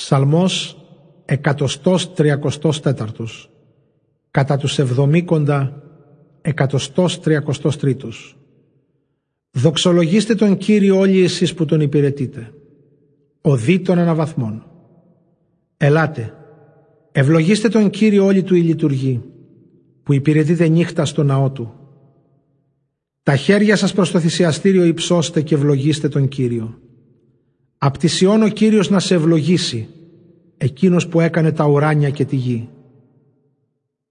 Ψαλμός εκατοστός τριακοστός τέταρτος. Κατά τους εβδομήκοντα εκατοστός τριακοστός τρίτος. Δοξολογήστε τον Κύριο όλοι εσείς που τον υπηρετείτε. Οδεί των αναβαθμών. Ελάτε Ευλογήστε τον Κύριο όλοι του η λειτουργή που υπηρετείτε νύχτα στο ναό του. Τα χέρια σας προς το θυσιαστήριο υψώστε και ευλογήστε τον Κύριο. Απ' τη ο Κύριος να σε ευλογήσει, εκείνος που έκανε τα ουράνια και τη γη.